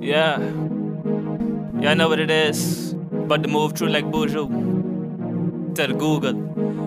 Yeah. Y'all know what it is. But to move through like Buju. To Google.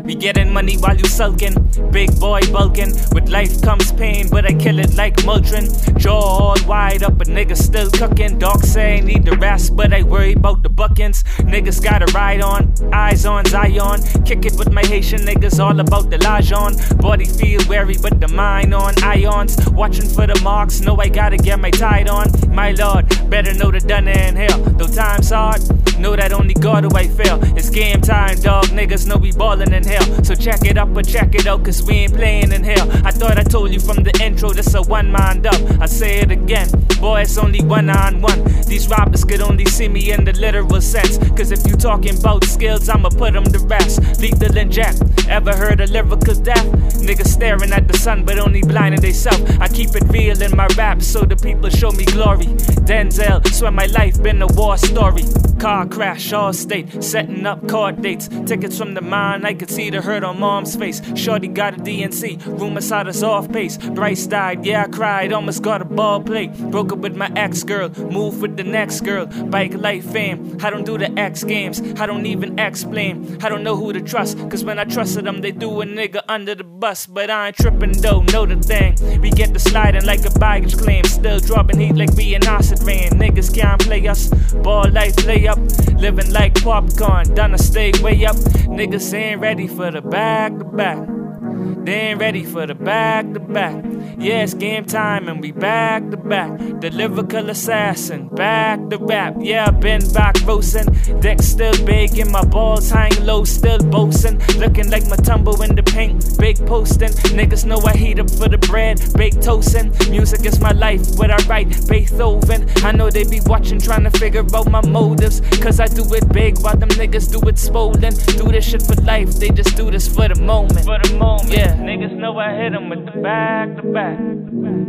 We getting money while you sulking. Big boy bulking. With life comes pain, but I kill it like Motrin. Jaw all wide up, a nigga still cooking. Dog say I need the rest, but I worry about the buckins. Niggas gotta ride on, eyes on Zion. Kick it with my Haitian niggas, all about the Lajon. Body feel wary, but the mind on ions. Watching for the marks, know I gotta get my tide on. My lord, better know the done in hell. Though time's hard, know that only God do I fail. It's game time, dog. Niggas know we ballin' in hell. So check it up or check it out, cause we ain't playing in hell. I thought I told you from the intro, this a one mind up. I say it again, boy, it's only one on one. These rappers could only see me in the literal sense. Cause if you talking about skills, I'ma put them to rest. Lethal inject, ever heard of lyrical death? Niggas staring at the sun, but only blinding theyself. I keep it real in my rap, so the people show me glory. Denzel, swear my life been a war story. Car crash, Allstate, setting up court dates. Tickets from the mind, I could see the hurt on mom's face. Shorty got a DNC, rumors had us off pace. Brice died, yeah, I cried, almost got a ball play. Broke up with my ex girl, moved with the next girl. Bike life fame, I don't do the X games, I don't even explain. I don't know who to trust, cause when I trusted them, they threw a nigga under the bus. But I ain't tripping though, know the thing. We get the sliding like a baggage claim, still dropping heat like we in acid rain. Niggas can't play us, ball life lay up, living like popcorn, done to stay way up. Niggas ain't ready for the back to back. They ain't ready for the back to back. Yeah, it's game time and we back to back. The lyrical assassin, back to rap. Yeah, been back roasting. Deck still big and my balls hang low, still boasting. Looking like my tumble in the paint, big posting. Niggas know I heat up for the bread, bake toasting. Music is my life, what I write, Beethoven. I know they be watching, trying to figure out my motives. Cause I do it big while them niggas do it swollen. Do this shit for life, they just do this for the moment. For the moment. Yeah, niggas know I hit them with the back to back.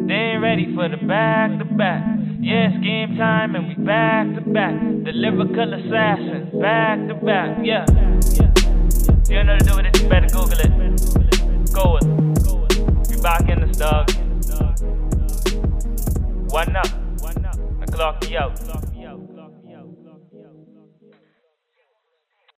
They ain't ready for the back to back. Yeah, it's game time and we back to back. The lyrical assassin, back to back. Yeah. You know to do with it, you better Google it. Go it. We back in this dog. One up. I clock me out.